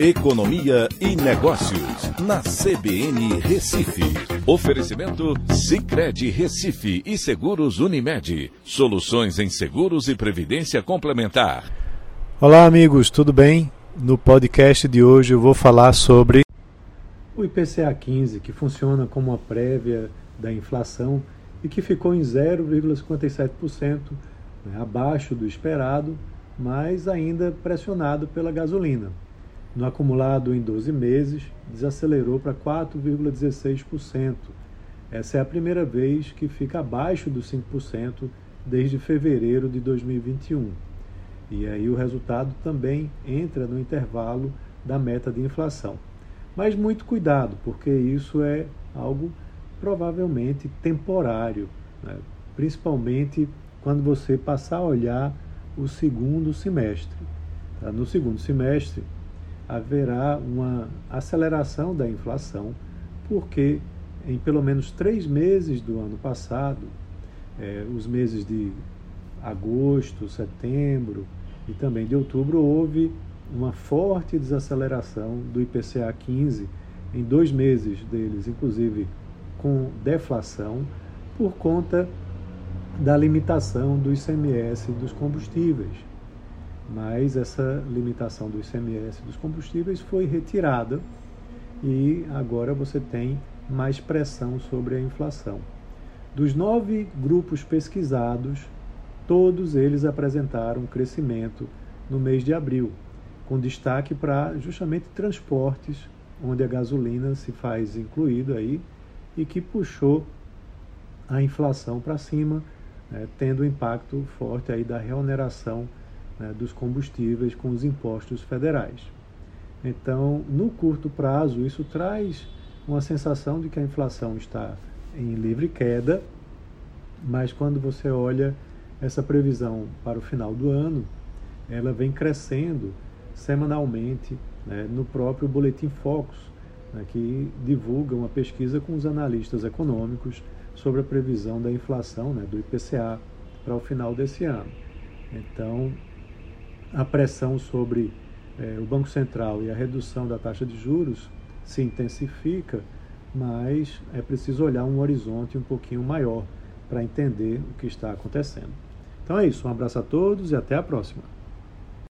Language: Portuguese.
Economia e Negócios, na CBN Recife. Oferecimento Cicred Recife e Seguros Unimed. Soluções em seguros e previdência complementar. Olá, amigos, tudo bem? No podcast de hoje eu vou falar sobre o IPCA 15, que funciona como uma prévia da inflação e que ficou em 0,57%, né, abaixo do esperado, mas ainda pressionado pela gasolina no acumulado em 12 meses, desacelerou para 4,16%. Essa é a primeira vez que fica abaixo dos 5% desde fevereiro de 2021. E aí o resultado também entra no intervalo da meta de inflação. Mas muito cuidado, porque isso é algo provavelmente temporário, né? principalmente quando você passar a olhar o segundo semestre. Tá? No segundo semestre, haverá uma aceleração da inflação, porque em pelo menos três meses do ano passado, eh, os meses de agosto, setembro e também de outubro, houve uma forte desaceleração do IPCA 15 em dois meses deles, inclusive com deflação, por conta da limitação do ICMS dos combustíveis mas essa limitação do ICMS dos combustíveis foi retirada e agora você tem mais pressão sobre a inflação. Dos nove grupos pesquisados, todos eles apresentaram crescimento no mês de abril, com destaque para justamente transportes, onde a gasolina se faz incluído aí e que puxou a inflação para cima, né, tendo impacto forte aí da reoneração né, dos combustíveis com os impostos federais. Então, no curto prazo, isso traz uma sensação de que a inflação está em livre queda, mas quando você olha essa previsão para o final do ano, ela vem crescendo semanalmente né, no próprio Boletim Focus, né, que divulga uma pesquisa com os analistas econômicos sobre a previsão da inflação, né, do IPCA, para o final desse ano. Então, a pressão sobre é, o Banco Central e a redução da taxa de juros se intensifica, mas é preciso olhar um horizonte um pouquinho maior para entender o que está acontecendo. Então é isso, um abraço a todos e até a próxima.